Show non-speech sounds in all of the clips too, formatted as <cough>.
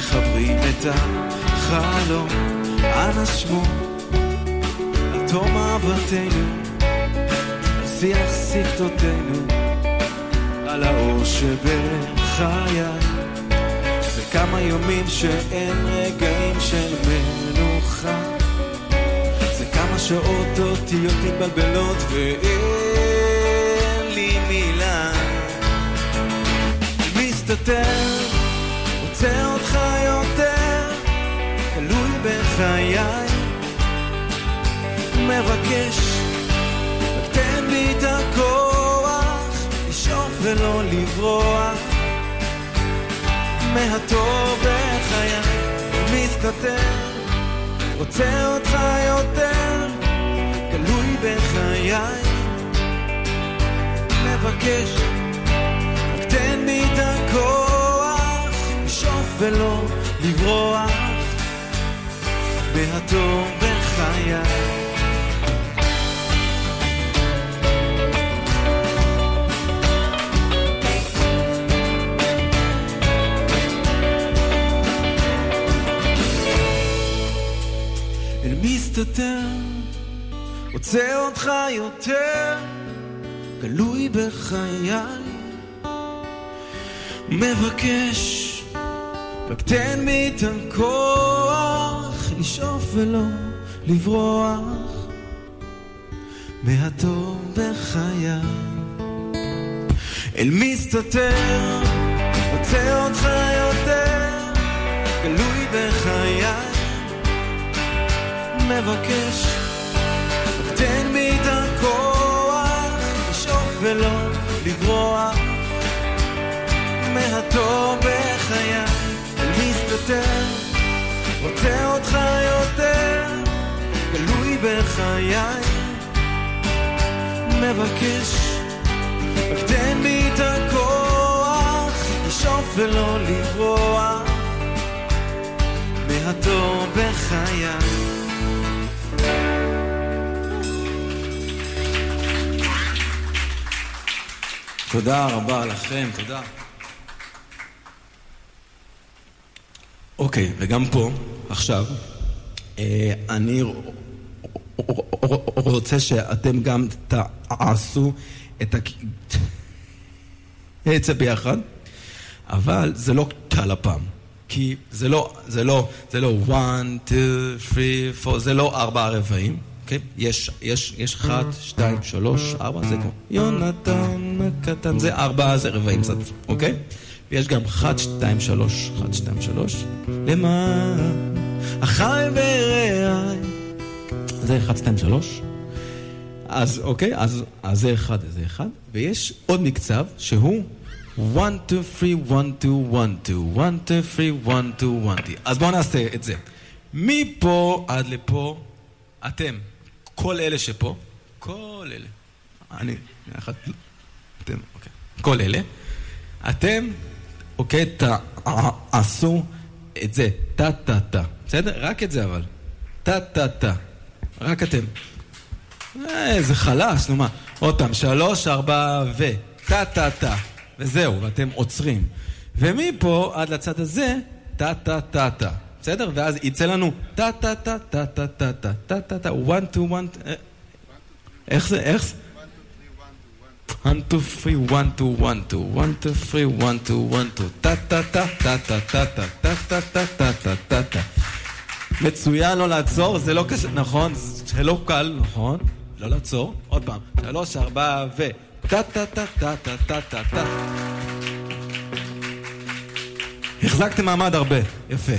מחברים את החלום, אנא שמו על תום אהבתנו, על שיח שפתותינו, על האור שבחיי. זה כמה יומים שאין רגעים של מנוחה. זה כמה שעות אותיות מתבלבלות ואין לי מילה. מסתתר, רוצה אותך יותר, תלוי בחיי. מבקש, רק תן לי את הכוח, לשאוף ולא לברוח. מהטוב בחיי, מסתתר, רוצה אותך יותר, גלוי בחיי. מבקש, רק תן לי את הכוח, ולא לברוח, מהטוב בחיי. אל מסתתר, רוצה אותך יותר, גלוי בחיי. מבקש, רק תן לי את הכוח, לשאוף ולא לברוח, מהטוב בחיי. אל מסתתר, רוצה אותך יותר, גלוי בחיי. מבקש, רק תן בי את הכוח, לשאוף ולא לברוח, מהטוב בחיי, מסתתר, רוצה אותך יותר, גלוי בחיי, מבקש, רק תן בי את הכוח, לשאוף ולא לברוח, מהטוב בחיי. תודה רבה לכם, תודה. אוקיי, וגם פה, עכשיו, אה, אני רוצה שאתם גם תעשו את זה ביחד, אבל זה לא קל הפעם. כי זה לא, זה לא, זה לא 1, 2, 3, 4, זה לא ארבעה רבעים. אוקיי? יש, יש, יש אחת, שתיים, שלוש, ארבע, זה כמו יונתן הקטן, זה ארבע, זה רבעים אוקיי? ויש גם אחת, שתיים, שלוש, אחת, שתיים, שלוש, למען החי ורעי. זה אחד, שתיים, שלוש. אז אוקיי, אז, אז זה אחד, זה אחד, ויש עוד מקצב שהוא 1, 2, 3, 1, 2, 1, 2, 1, 2, 3, 1, 2, 1, 2. אז בואו נעשה את זה. מפה עד לפה, אתם, כל אלה שפה, כל אלה, אני, אחד, אתם, אוקיי, כל אלה, אתם, אוקיי, תעשו את זה, טה-טה-טה, בסדר? רק את זה אבל, טה-טה-טה, רק אתם. אה, זה חלש, נו מה. עוד פעם, שלוש, ארבע, ו, טה-טה-טה, וזהו, ואתם עוצרים. ומפה עד לצד הזה, טה-טה-טה-טה. בסדר? ואז יצא לנו טה-טה-טה-טה-טה-טה-טה-טה, 1, 2, 1, איך זה? איך זה? 1, 2, 3, 1, 2, 1, 2, 1, 2, 3, 1, 2, 1, 2, טה-טה-טה-טה-טה-טה-טה-טה-טה-טה. מצוין לא לעצור, זה לא קשה, נכון, זה לא קל, נכון, לא לעצור, עוד פעם, שלוש, ארבע, ו... טה-טה-טה-טה-טה-טה-טה. החזקתם מעמד הרבה, יפה.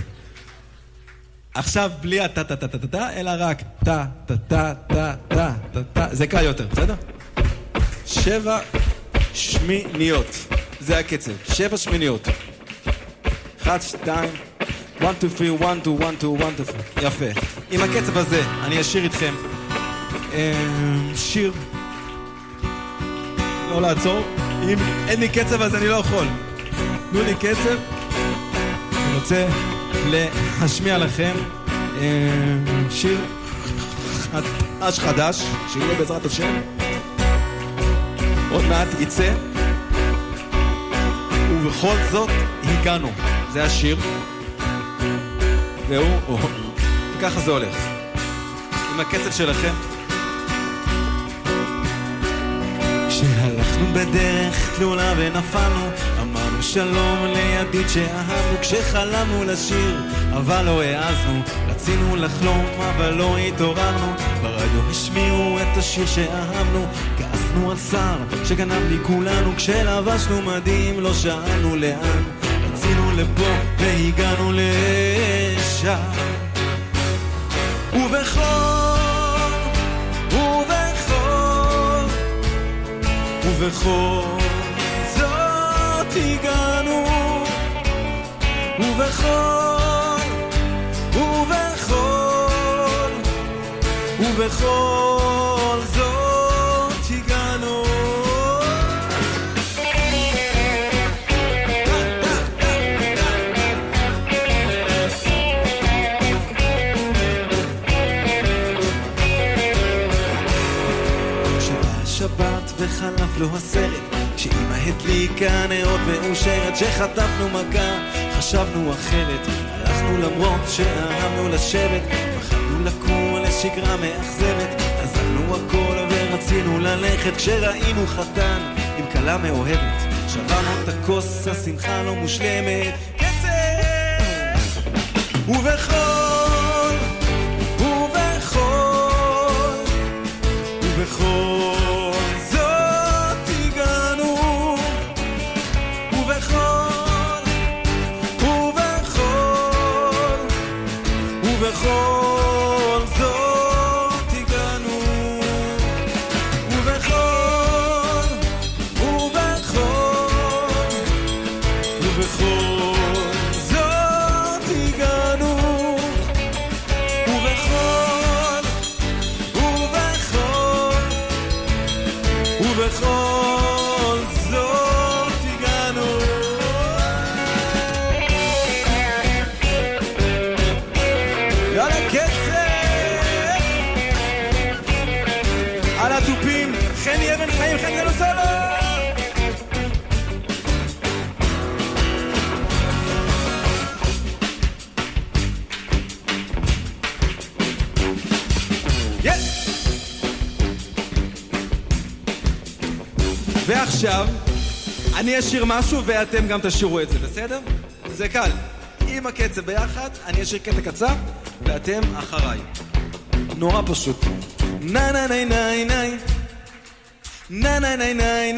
עכשיו בלי הטה-טה-טה-טה-טה, אלא רק טה-טה-טה-טה-טה-טה. זה קל יותר, בסדר? שבע שמיניות. זה הקצב. שבע שמיניות. אחת, שתיים, 1, 2, 3, 1, 2, 1, 2, 1, 2, 3. יפה. עם הקצב הזה, אני אשיר איתכם שיר. לא לעצור. אם אין לי קצב אז אני לא יכול. תנו לי קצב. אני רוצה להשמיע לכם שיר חדש חדש, שיהיה בעזרת השם. עוד מעט יצא. ובכל זאת הגענו. זה השיר. והוא, הוא. וככה זה הולך. עם הקצב שלכם. כשהלכנו בדרך תלולה ונפלנו, אמרנו שלום לידיד שאהבנו כשחלמנו לשיר, אבל לא העזנו, רצינו לחלום, אבל לא התעוררנו, ברדיו השמיעו את השיר שאהבנו, כעסנו על שר שגנב לי כולנו, כשלבשנו מדים לא שאלנו לאן, רצינו לפה והגענו לשם. ובכל ובכל זאת הגענו, ובכל, ובכל, ובכל זאת הגענו. שבת וחלף לו הסרט כשאמא הדליקה נאות מאושרת שחטפנו מכה חשבנו אחרת הלכנו למרות שאהבנו לשבת פחדנו לקום לשגרה מאכזבת עזבנו הכל ורצינו ללכת כשראינו חתן עם כלה מאוהבת שברנו את הכוס השמחה לא מושלמת. קצר ובכל ובכל ובכל before. אני אשיר משהו ואתם גם תשירו את זה, בסדר? זה קל. עם הקצב ביחד, אני אשיר קטע קצר, ואתם אחריי. נורא פשוט. נה נה נה נה נה נה נה נה נה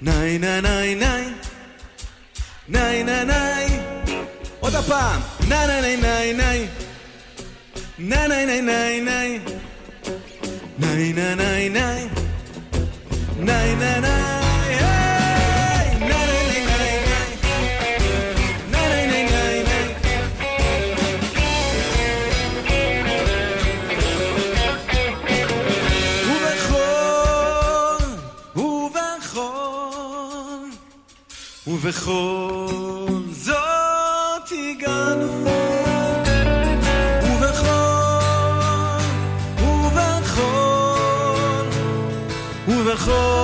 נה נה נה נה נה נה נה נה עוד הפעם נה נה נה נה נה נה נה נה נה נה נה נה נה נה Nay, nay, nay, ובכל זאת הגענו. ובכל, ובכל, ובכל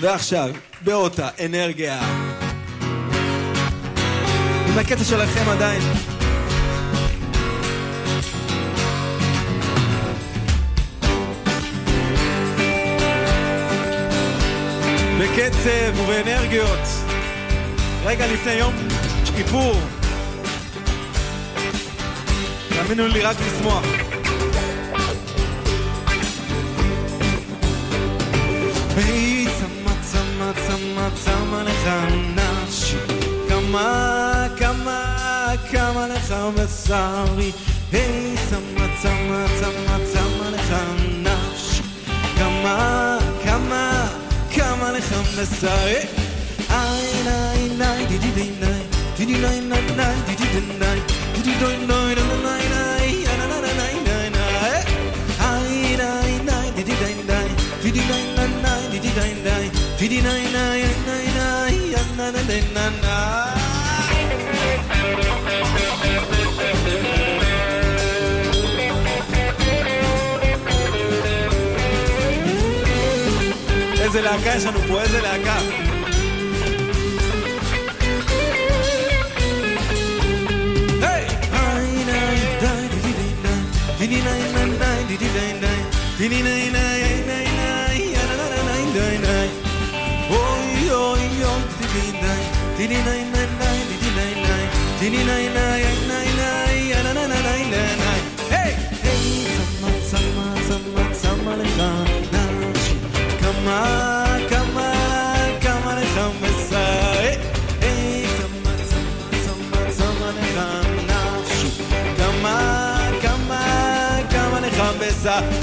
ועכשיו, באותה אנרגיה. עם הקטע שלכם עדיין. בקצב ובאנרגיות. רגע לפני יום כיפור. תאמינו לי, רק לשמוח. צמא, צמא, צמא לך נפשי. כמה, כמה, כמה לך בשרי. היי, צמא, צמא, צמא, צמא לך נפשי. כמה, כמה, כמה לך בשרי. איי, ניי, ניי, די די די ניי. די די ניי, ניי, ניי, די די די ניי. די די די ניי, ניי, ניי, ניי. יא, ניי, ניי, ניי, ניי, ניי. איי, ניי, ניי, די די די ניי. די די ניי, ניי, ניי, די די די ניי. די ניי ניי ניי ניי נה נה נה נה איזה להקה יש לנו פה, איזה להקה. Hey!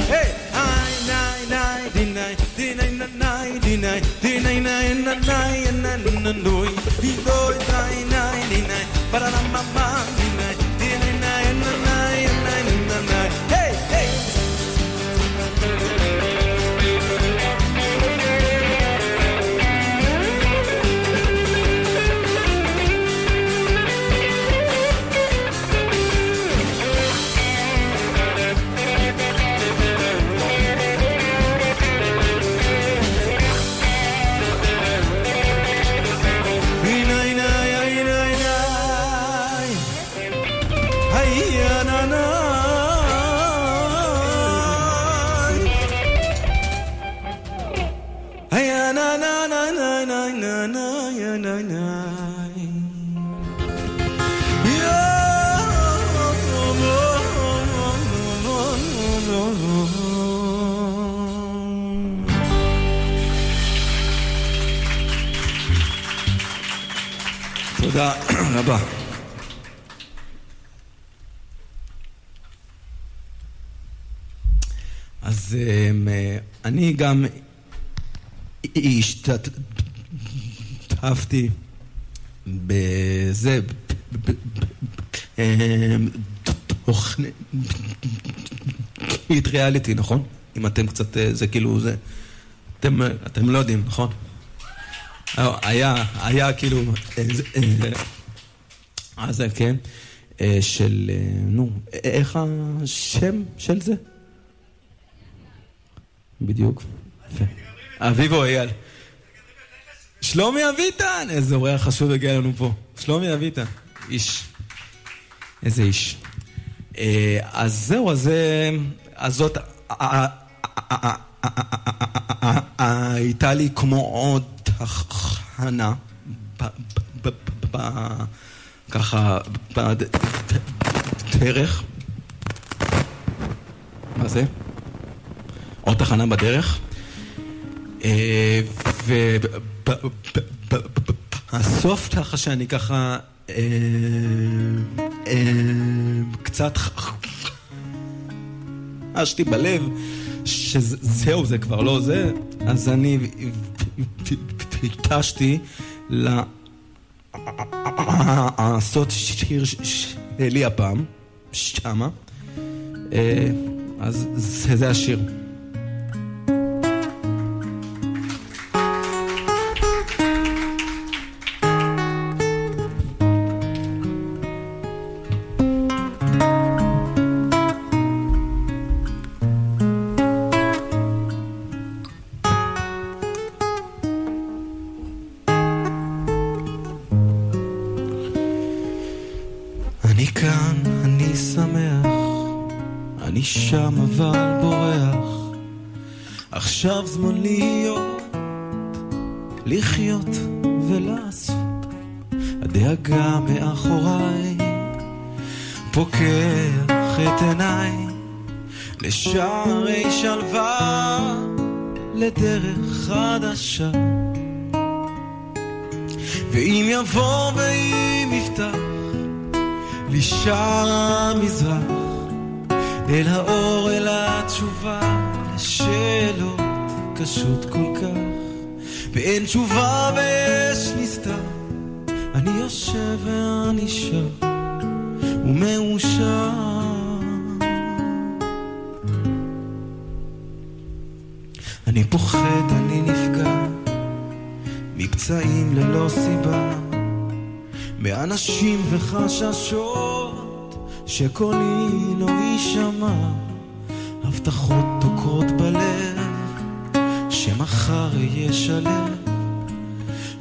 Hey, nine, nine, nine. Sama לך נפשי כמה, כמה, כמה לך מסע היי, כמה, כמה, כמה, כמה לך נפשי כמה, כמה, רבה. אז אמ, אני גם השתתפתי בזה, אמ, תוכנית ריאליטי, נכון? אם אתם קצת, אה, זה כאילו, זה... אתם, אתם לא יודעים, נכון? היה, היה כאילו, אה, אה, אה, זה, כן, אה, של, אה, נו, אה, איך השם של זה? בדיוק. אביבו אייל. שלומי אביטן! איזה אורח חשוב הגיע לנו פה. שלומי אביטן, איש. איזה איש. אה, אז זהו, אז אה, אז זאת... אה, הייתה לי כמו עוד הכנה, ככה, בדרך. מה זה? עוד תחנה בדרך. אה, ובסוף ככה שאני ככה אה, אה, קצת חשתי בלב שזהו, זה כבר לא זה, אז אני ביקשתי לעשות שיר שלי הפעם, שמה. אה, אז זה השיר. עכשיו זמן להיות, לחיות ולעשות. הדאגה מאחוריי, פוקח את עיניי לשערי שלווה, לדרך חדשה. ואם יבוא ואם יפתח לי שער המזרח, אל האור, אל התשובה, לשאלות קשות כל כך, ואין תשובה ויש נסתר, אני יושב ואני שר, ומאושר. אני פוחד, אני נפגע, לי פצעים ללא סיבה, מאנשים וחששות שקולי לא יישמע, הבטחות דוקרות בלב, שמחר אהיה שלם,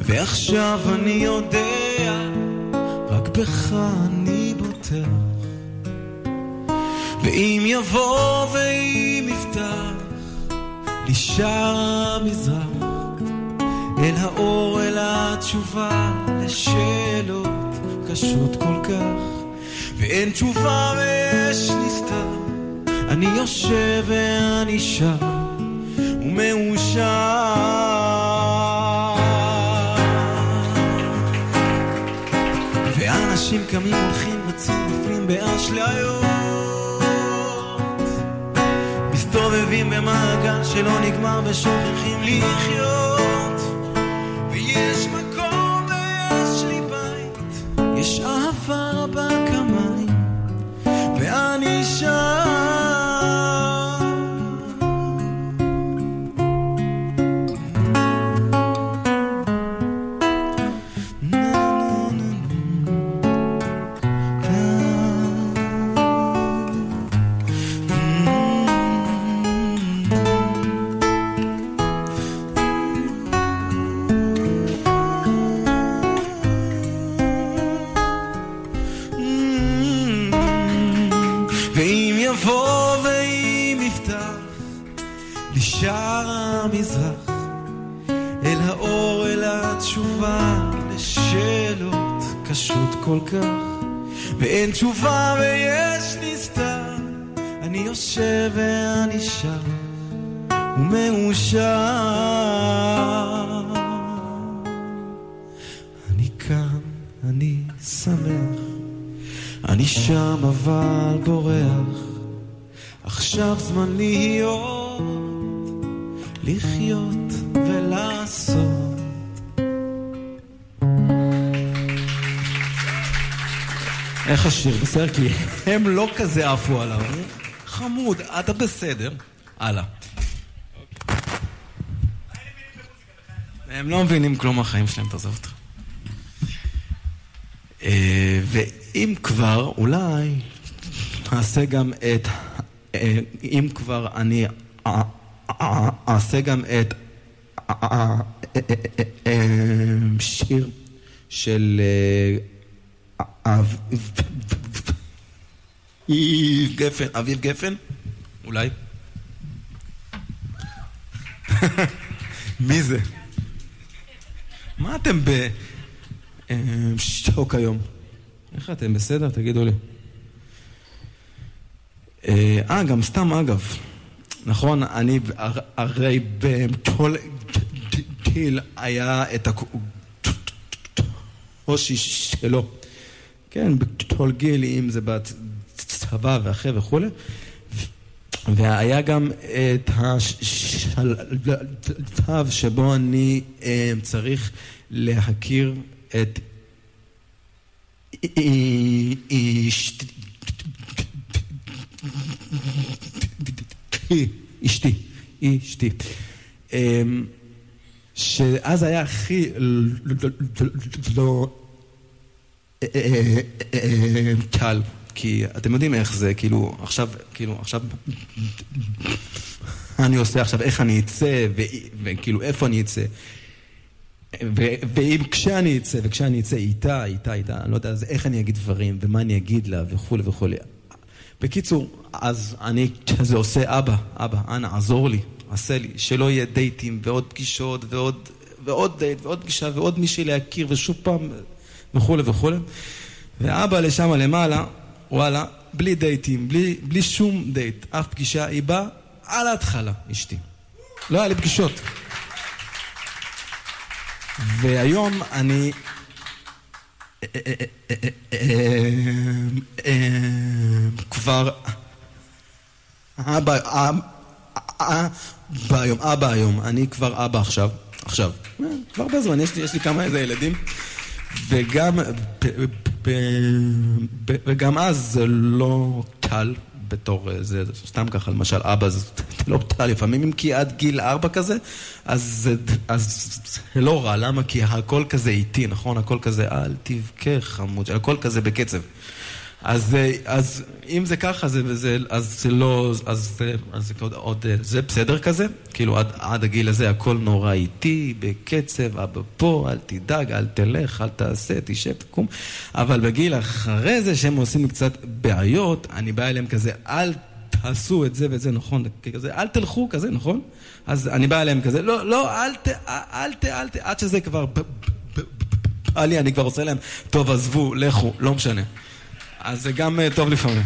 ועכשיו אני יודע, רק בך אני בוטח. ואם יבוא ואם יפתח לי המזרח. אל האור, אל התשובה לשאלות קשות כל כך. ואין תשובה ויש נסתר. אני יושב ואני שר ומאושר באשליות מסתובבים במעגל שלא נגמר ושוכחים לחיות איך השיר? בסדר? כי הם לא כזה עפו עליו. חמוד, אתה בסדר. הלאה. הם לא מבינים כלום מהחיים שלהם, תעזוב אותך. אה, ואם כבר, אולי אעשה גם את... אה, אם כבר אני אה, אעשה גם את שיר של אביב גפן, אביב גפן? אולי? מי זה? מה אתם ב... שוק היום. איך אתם? בסדר? תגידו לי. אה, גם סתם אגב. נכון, אני הרי בכל גיל היה את הקושי שלו. כן, גיל, אם זה בצבא ואחרי וכולי. והיה גם את השלב שבו אני צריך להכיר את אשתי, אשתי, שאז היה הכי לא קל, כי אתם יודעים איך זה, כאילו, עכשיו, כאילו, עכשיו אני עושה עכשיו איך אני אצא, וכאילו איפה אני אצא. ואם כשאני אצא, וכשאני אצא איתה, איתה, איתה, אני לא יודע איך אני אגיד דברים, ומה אני אגיד לה, וכולי וכולי. בקיצור, אז אני כזה עושה, אבא, אבא, אנא, עזור לי, עשה לי, שלא יהיה דייטים, ועוד פגישות, ועוד, ועוד דייט, ועוד פגישה, ועוד מישהי להכיר, ושוב פעם, וכולי וכולי. ואבא לשם למעלה, וואלה, בלי דייטים, בלי, בלי שום דייט, אף פגישה, היא באה על ההתחלה, אשתי. לא היה לי פגישות. והיום אני... כבר... אבא, אבא היום, אבא היום, אני כבר אבא עכשיו, עכשיו, כבר הרבה זמן, יש לי, כמה איזה ילדים, וגם, וגם אז זה לא קל בתור אה, זה, סתם ככה, למשל אבא זה <laughs> לא טל, לפעמים אם כי עד גיל ארבע כזה, אז, אז זה לא רע, למה? כי הכל כזה איטי, נכון? הכל כזה אל תבכה חמוד, הכל כזה בקצב. אז, אה, אז אם זה ככה, זה, זה, אז זה לא, אז, אז זה עוד, עוד, זה בסדר כזה, כאילו עד, עד הגיל הזה הכל נורא איטי, בקצב, אבא פה, אל תדאג, אל תלך, אל תעשה, תשב, תקום, אבל בגיל אחרי זה שהם עושים קצת בעיות, אני בא אליהם כזה, אל תעשו את זה ואת זה, נכון, כזה, אל תלכו כזה, נכון? אז אני בא אליהם כזה, לא, לא, אל ת, אל ת, אל ת, עד שזה כבר, בא לי, אני כבר עושה להם, טוב, עזבו, לכו, לא משנה. אז זה גם אה, טוב לפעמים.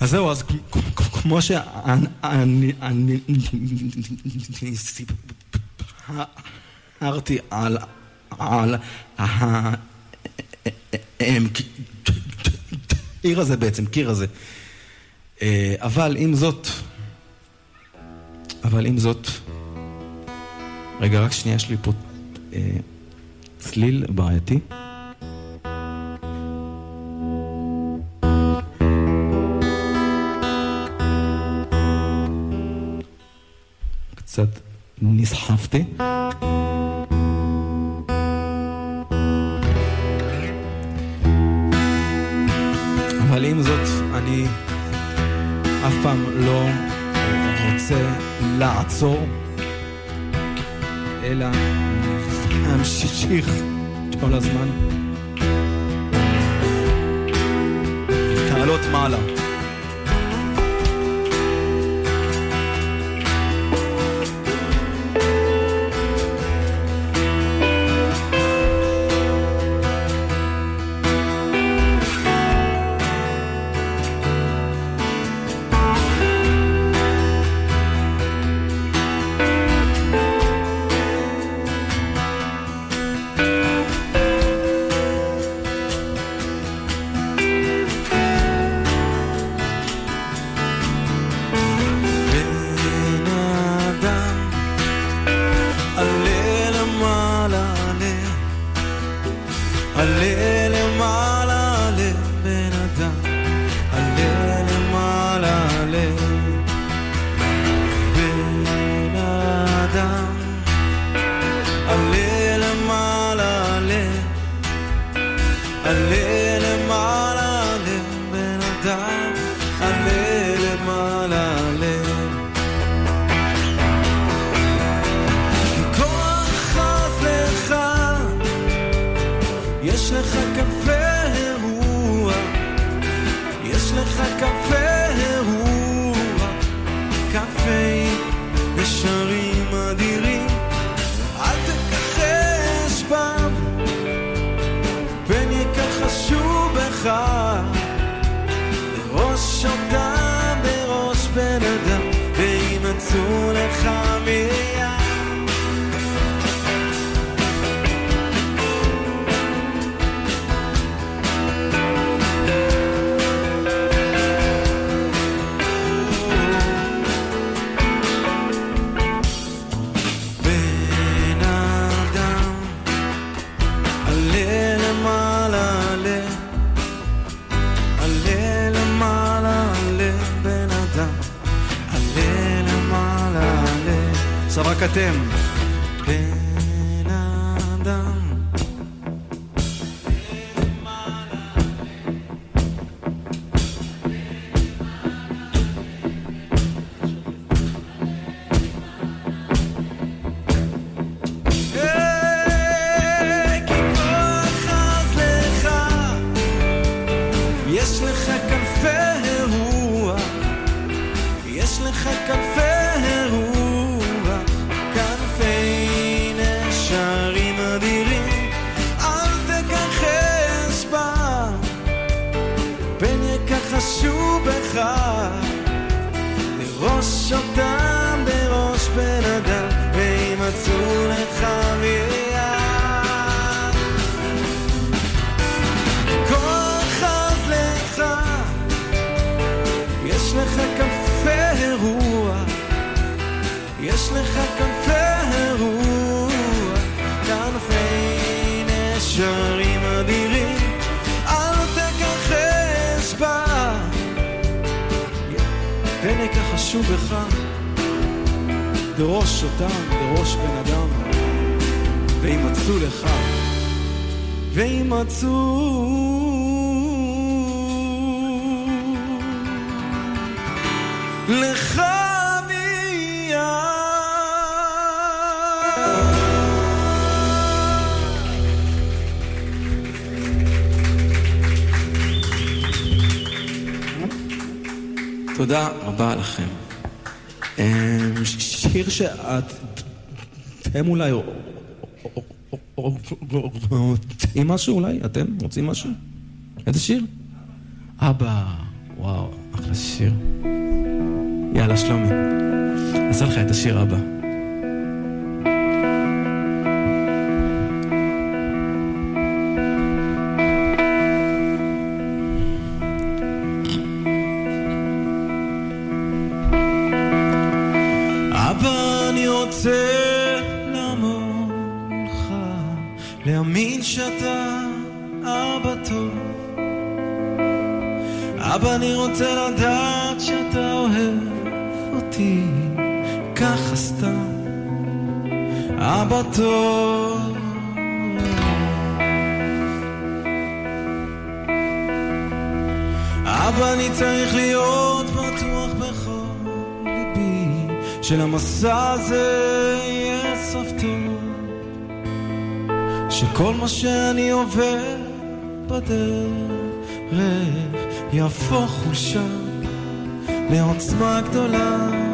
אז זהו, אז כמו שאני סיפרתי על הקיר הזה בעצם, קיר הזה. אה, אבל עם זאת, אבל עם זאת, רגע, רק שנייה, יש לי פה אה, צליל בעייתי. live רק אתם. לך דרוש אותם, דרוש בן אדם, וימצאו לך, וימצאו לך תודה רבה לכם. אמ, שיר שאת... אתם אולי רוצים משהו אולי? אתם רוצים משהו? איזה שיר? אבא, וואו, אחלה שיר. יאללה, שלומי. נעשה לך את השיר הבא. להאמין שאתה אבא טוב. אבא, אני רוצה לדעת שאתה אוהב אותי ככה סתם, אבא טוב. אבא, אני צריך להיות בטוח בכל ליבי, שלמסע הזה יהיה סוף טוב, שכל מה שאני עובר בדרך יהפוך חולשה לעוצמה גדולה.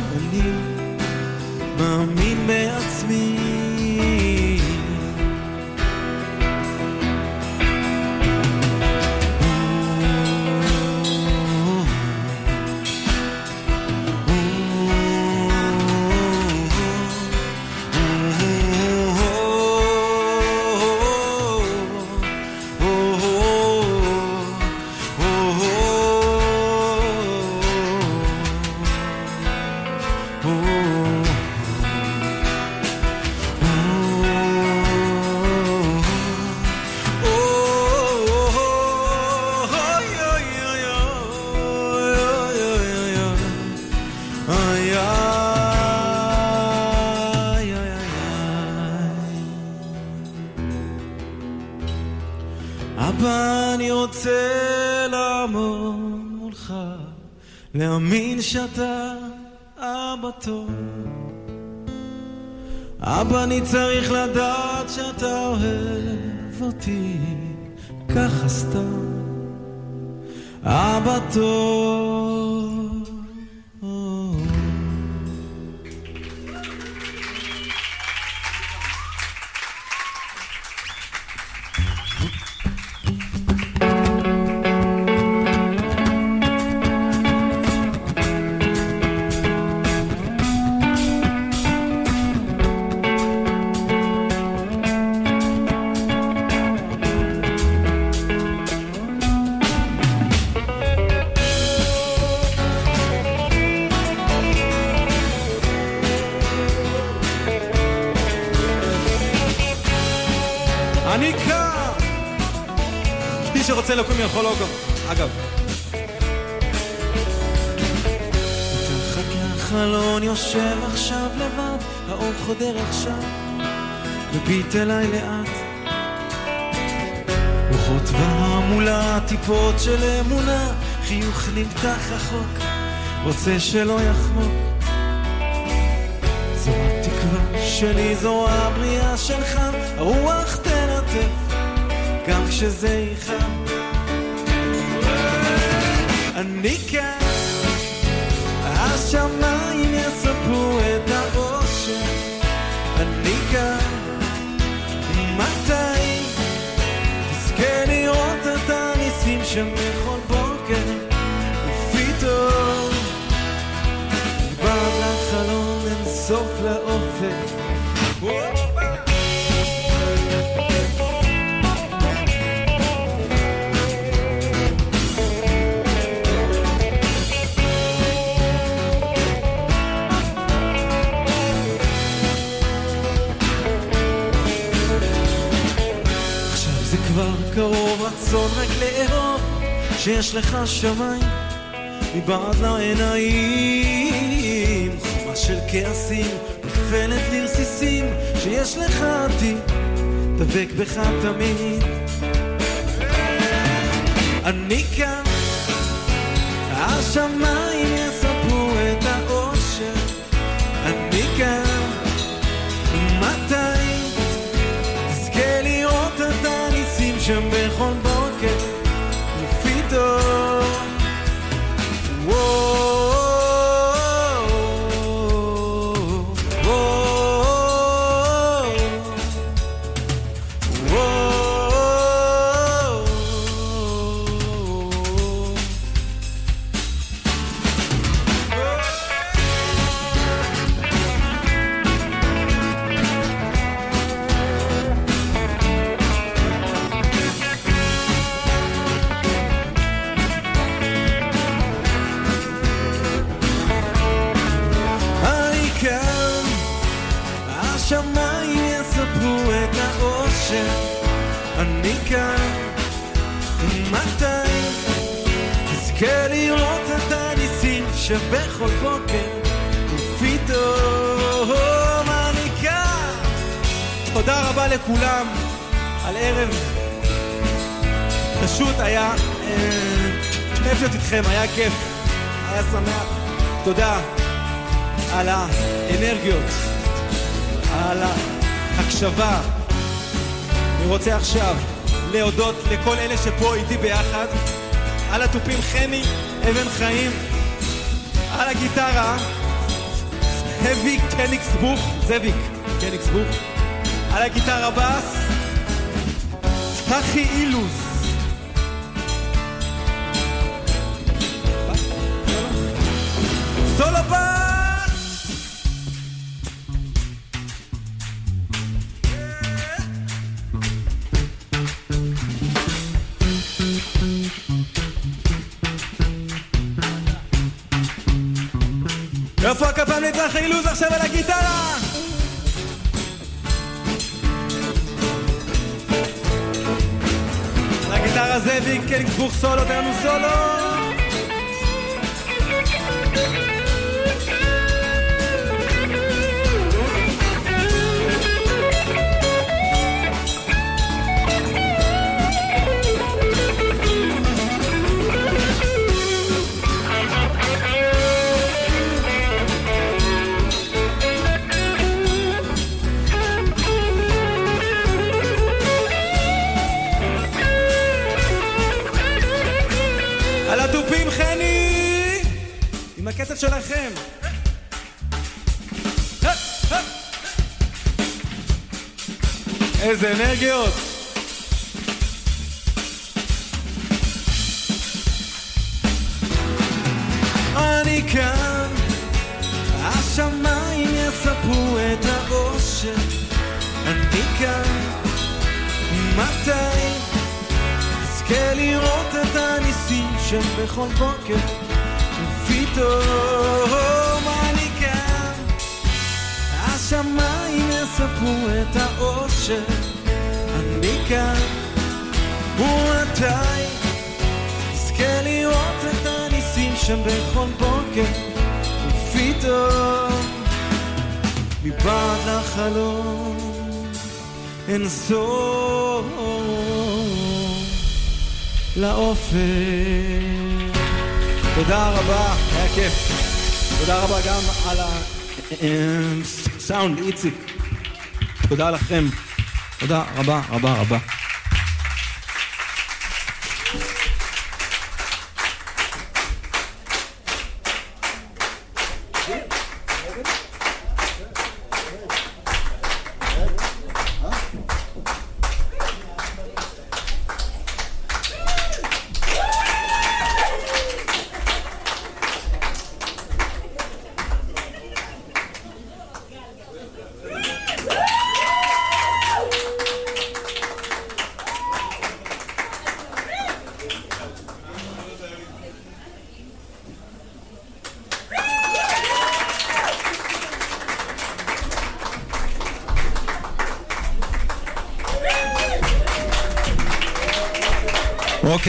שאתה צריך לדעת שאתה אוהב אותי ככה סתם. אבא טוב. יכול לקום. אגב. לחלון יושב עכשיו לבד, האור חודר עכשיו, מביט אליי לאט. רוחות והמולה, טיפות של אמונה, חיוך נמתח רחוק, רוצה שלא יחמוק. זו התקווה שלי, זו הבריאה שלך, הרוח תלטף, גם כשזה ייחם. אני כאן, השמיים יספרו את האושר. אני כאן, שיש לך שמיים מבעד לעיניים. חומה של כעסים, נופלת לרסיסים, שיש לך עתיד, דבק בך תמיד. אני כאן, השמיים שפה איתי ביחד, על התופים חני, אבן חיים, על הגיטרה, זאביק קניקסבוך, זאביק קניקסבוך, על הגיטרה בס, צחי אילוז. סולו בס! לצחי אילוז עכשיו על הגיטרה? על הגיטרה זאביק קניקסבוך סולו, תן לנו סולו! הקצב שלכם. איזה אנרגיות! אני כאן, השמיים יספרו את האושר. אני כאן, מתי תזכה לראות את הניסים שם בכל בוקר, ופתאום אני כאן, השמיים יספרו את האושר. אני כאן, ומתי תזכה לראות את הניסים שם בכל בוקר, ופתאום פתאום מבעד לחלום אין סוף לאופק. תודה רבה, כיף. תודה רבה גם על הסאונד, איציק. תודה לכם. תודה רבה רבה רבה.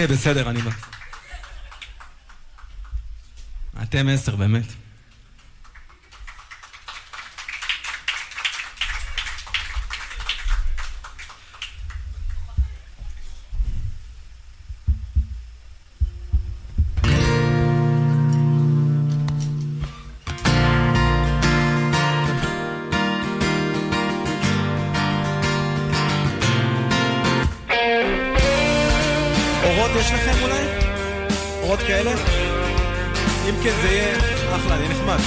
אוקיי, בסדר, אני בא. אתם עשר, באמת. אחלה, יהיה נחמד.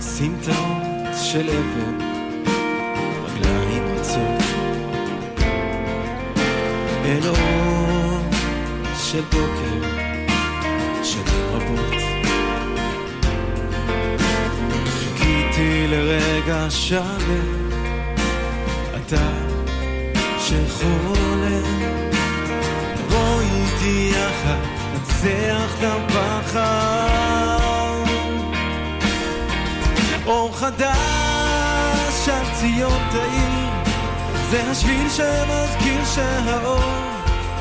סמטאות של אבן, רגליים רצות, אל אור של בוקר, שנים רבות. חיכיתי לרגע שלם, אתה שחולם, בוא איתי יחד, נצח את הפחד. אור חדש על ציון תאיר, זה השביל שמזכיר שהאור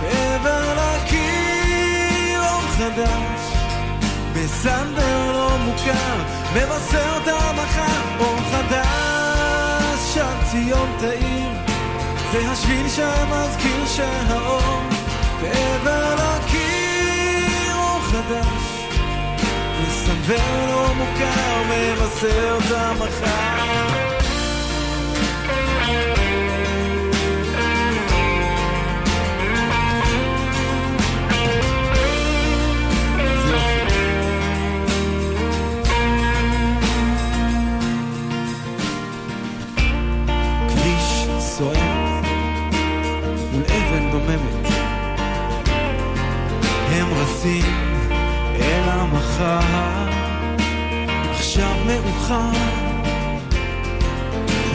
מעבר לקיר. אור חדש, בסנדר לא מוכר, מבשר את המחר. אור חדש על ציון תאיר, זה השביל שמזכיר שהאור מעבר לקיר. אור חדש. מסבר לא מוכר, מבשר את המחר. רצים אל המחר, עכשיו מאוחר,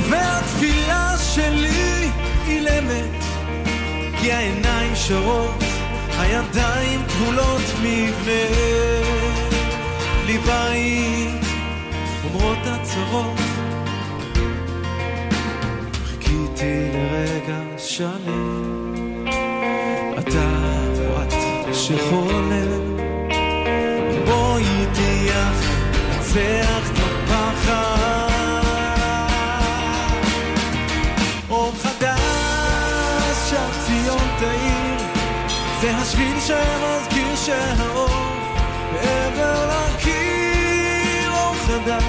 והתפילה שלי אילמת, כי העיניים שרות, הידיים כבולות מבנה, לי בית, אומרות הצרות, חיכיתי לרגע שלם, שחולם בוא איתי יחד, נצח את הפחד. אור חדש, הציון תאיר, זה השביל שמזכיר שהאור מעבר לקיר. אור חדש,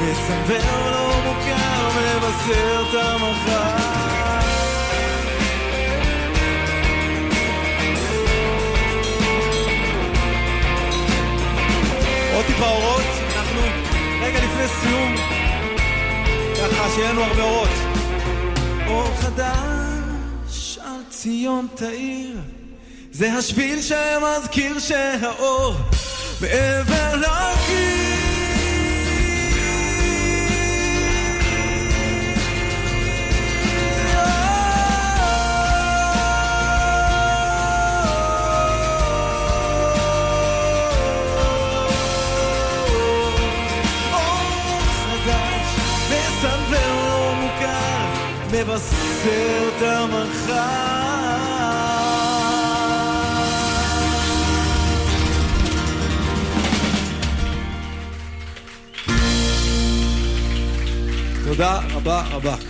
מסנוור לא מוכר, מבשר את המחר. עוד טיפה אורות, אנחנו רגע לפני סיום, ככה שיהיה לנו הרבה אורות. אור חדש על ציון תאיר, זה השביל שמזכיר שהאור מעבר לקיר. לבשר את המחר. תודה רבה רבה.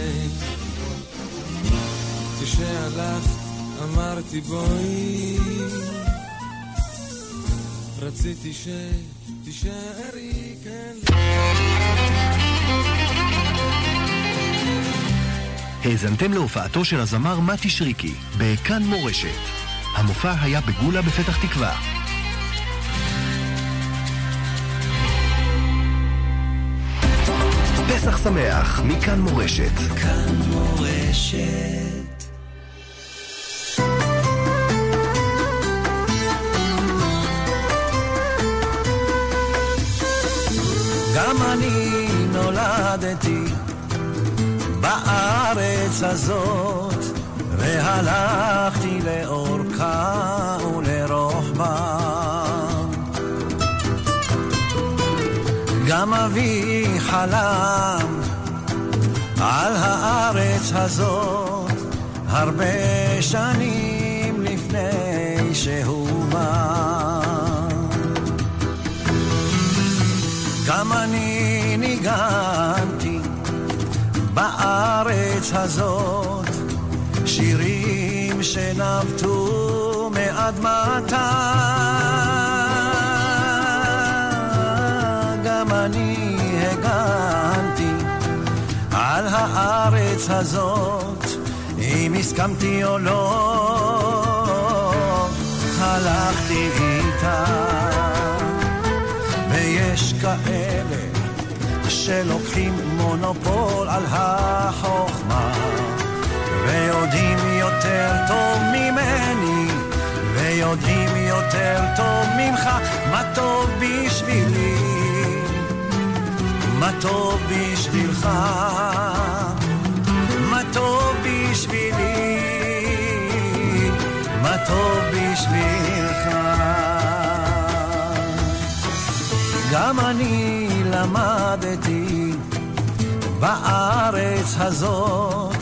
נייצר את המחר. תודה רבה רבה. האזנתם להופעתו של הזמר מתי שריקי, בכאן מורשת. המופע היה בגולה בפתח תקווה. פסח שמח, מכאן מורשת. כאן מורשת. גם אני נולדתי בארץ הזאת, והלכתי לאורכה ולרוחבה. גם אבי חלם על הארץ הזאת הרבה שנים לפני שהוא בא. גם אני ניגנתי בארץ הזאת שירים שנבטו מאדמתה. גם אני הגנתי על הארץ הזאת, אם הסכמתי או לא, הלכתי איתה. ויש כאלה שלוקחים מונופול על החוכמה ויודעים יותר טוב ממני ויודעים יותר טוב ממך. מה טוב בשבילי? מה טוב בשבילך? מה טוב בשבילי? מה טוב בשבילך גם אני למדתי בארץ הזאת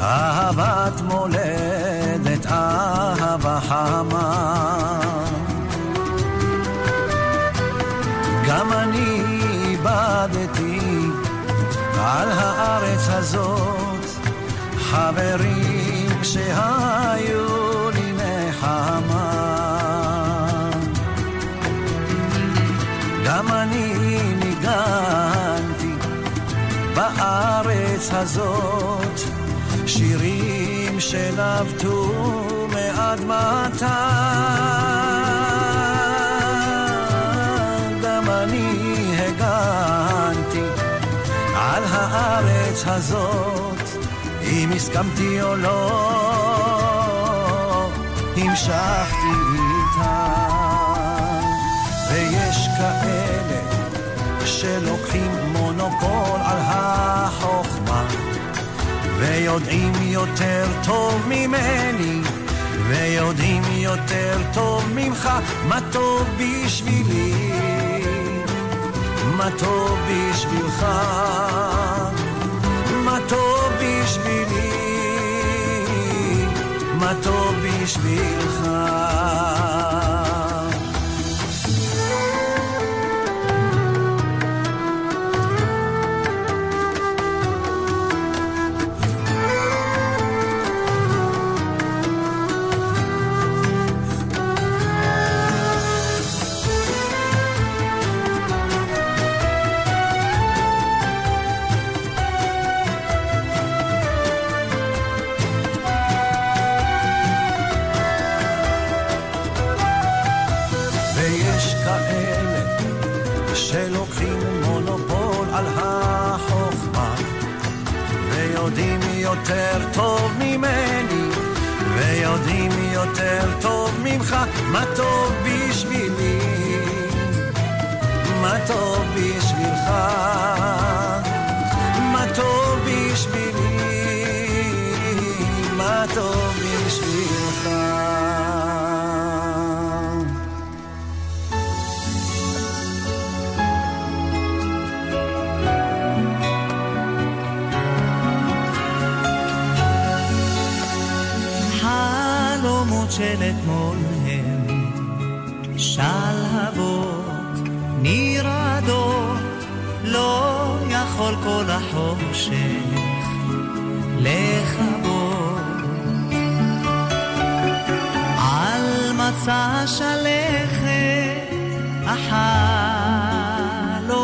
אהבת מולדת, אהבה חמה. למדתי על הארץ הזאת חברים שהיו לי נחמה אני ניגנתי בארץ הזאת. שירים שנבטו מאדמתה גם אני הגנתי על הארץ הזאת אם הסכמתי או לא. המשכתי איתה שלוקחים מונופול על החוכמה ויודעים יותר טוב ממני ויודעים יותר טוב ממך מה טוב בשבילי? מה טוב בשבילך? מה טוב בשבילי? מה טוב בשבילך של אתמול הם שלהבות נרעדות, לא יכול כל החושך לכבות. על מצע שלכת החלומות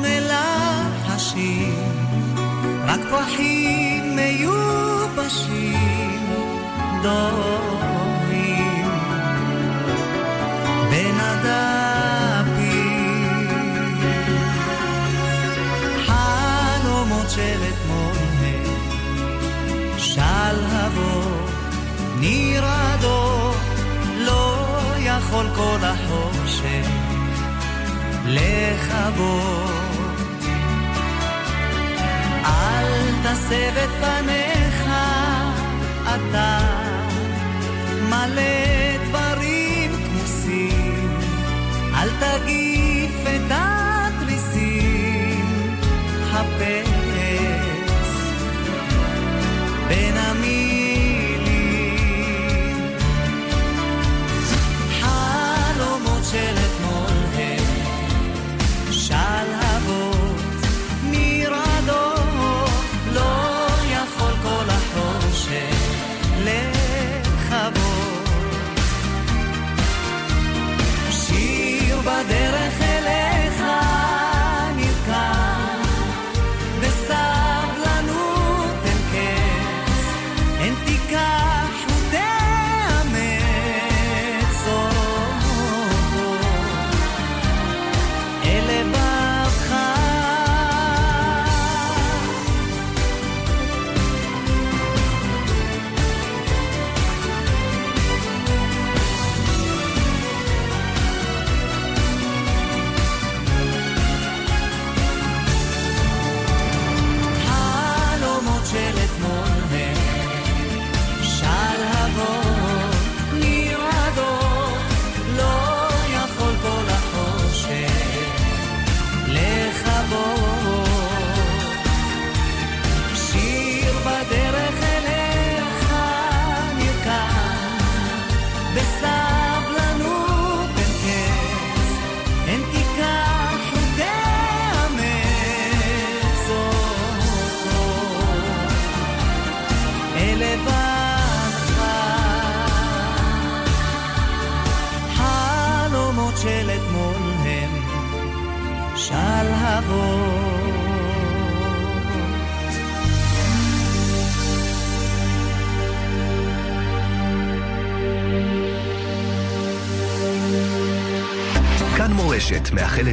מלחשים, רק פרחים מיובשים דומים יכול כל החושך לכבות. אל תסב את פניך, אתה מלא דברים כמוסים, אל תגיף את התריסים, חפש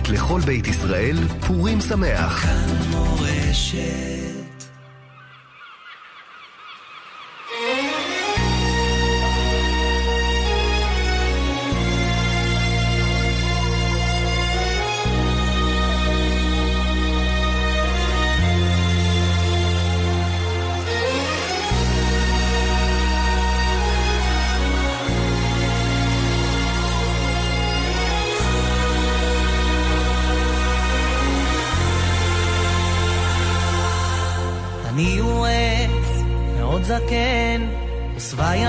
מאחלת לכל בית ישראל פורים שמח. כאן מורשת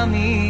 caminho.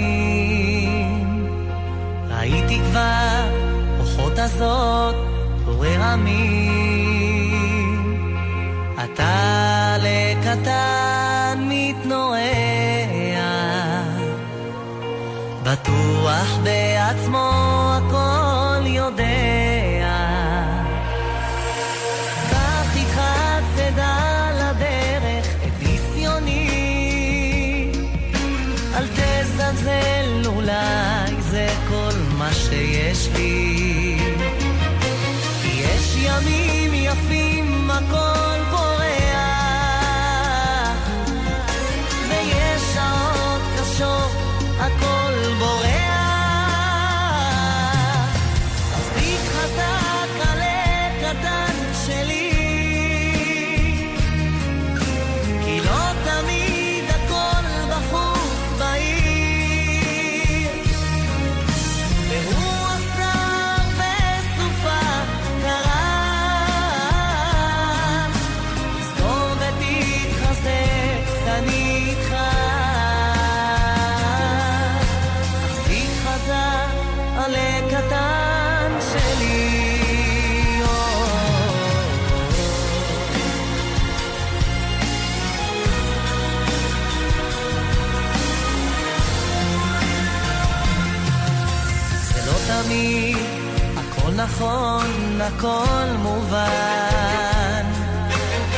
הכל מובן.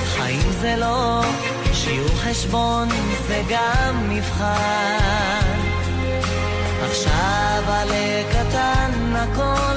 חיים זה לא שיעור חשבון, זה גם מבחן. עכשיו עלה קטן הכל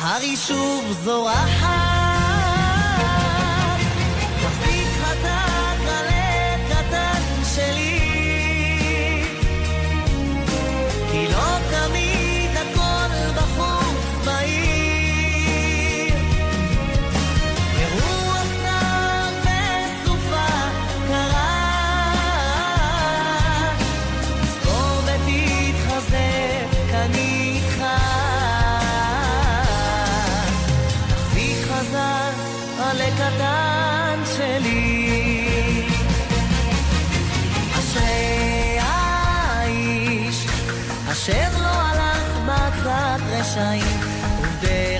הרישוב זורחת time of day.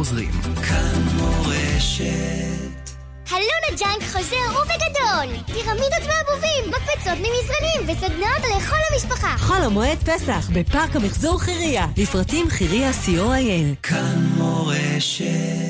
חוזרים. כאן מורשת. הלונה ג'אנק חוזר ובגדול! פירמידות מעבובים, מקפצות ממזרנים וסדנאות לכל המשפחה! חול המועד פסח בפארק המחזור חירייה. לפרטים חירייה co.il כאן מורשת.